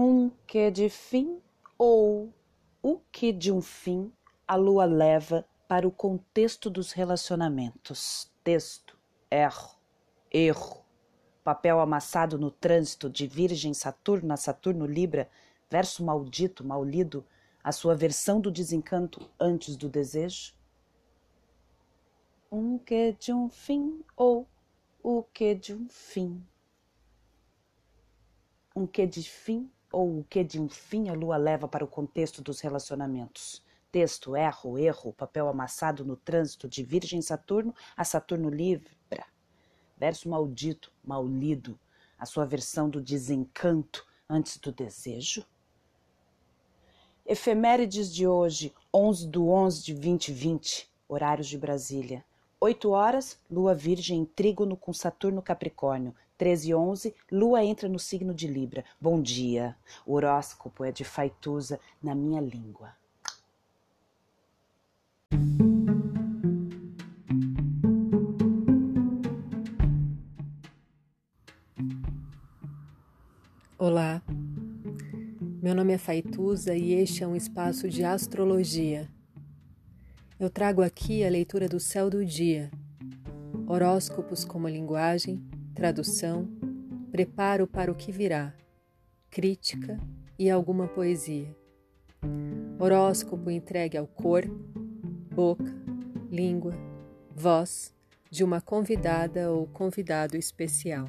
Um que de fim ou o que de um fim a lua leva para o contexto dos relacionamentos. Texto, erro, erro. Papel amassado no trânsito de Virgem Saturno a Saturno Libra, verso maldito, mal lido, a sua versão do desencanto antes do desejo? Um que de um fim ou o que de um fim? Um que de fim ou o que de um fim a lua leva para o contexto dos relacionamentos? Texto, erro, erro, papel amassado no trânsito de Virgem Saturno a Saturno Libra. Verso maldito, mal lido, a sua versão do desencanto antes do desejo? Efemérides de hoje, 11 do 11 de 2020, horários de Brasília. 8 horas, Lua Virgem em trígono com Saturno Capricórnio. 13 e 11, Lua entra no signo de Libra. Bom dia. O horóscopo é de Faituza na minha língua. Olá, meu nome é Faituza e este é um espaço de astrologia. Eu trago aqui a leitura do céu do dia, horóscopos como linguagem, tradução, preparo para o que virá, crítica e alguma poesia. Horóscopo entregue ao cor, boca, língua, voz de uma convidada ou convidado especial.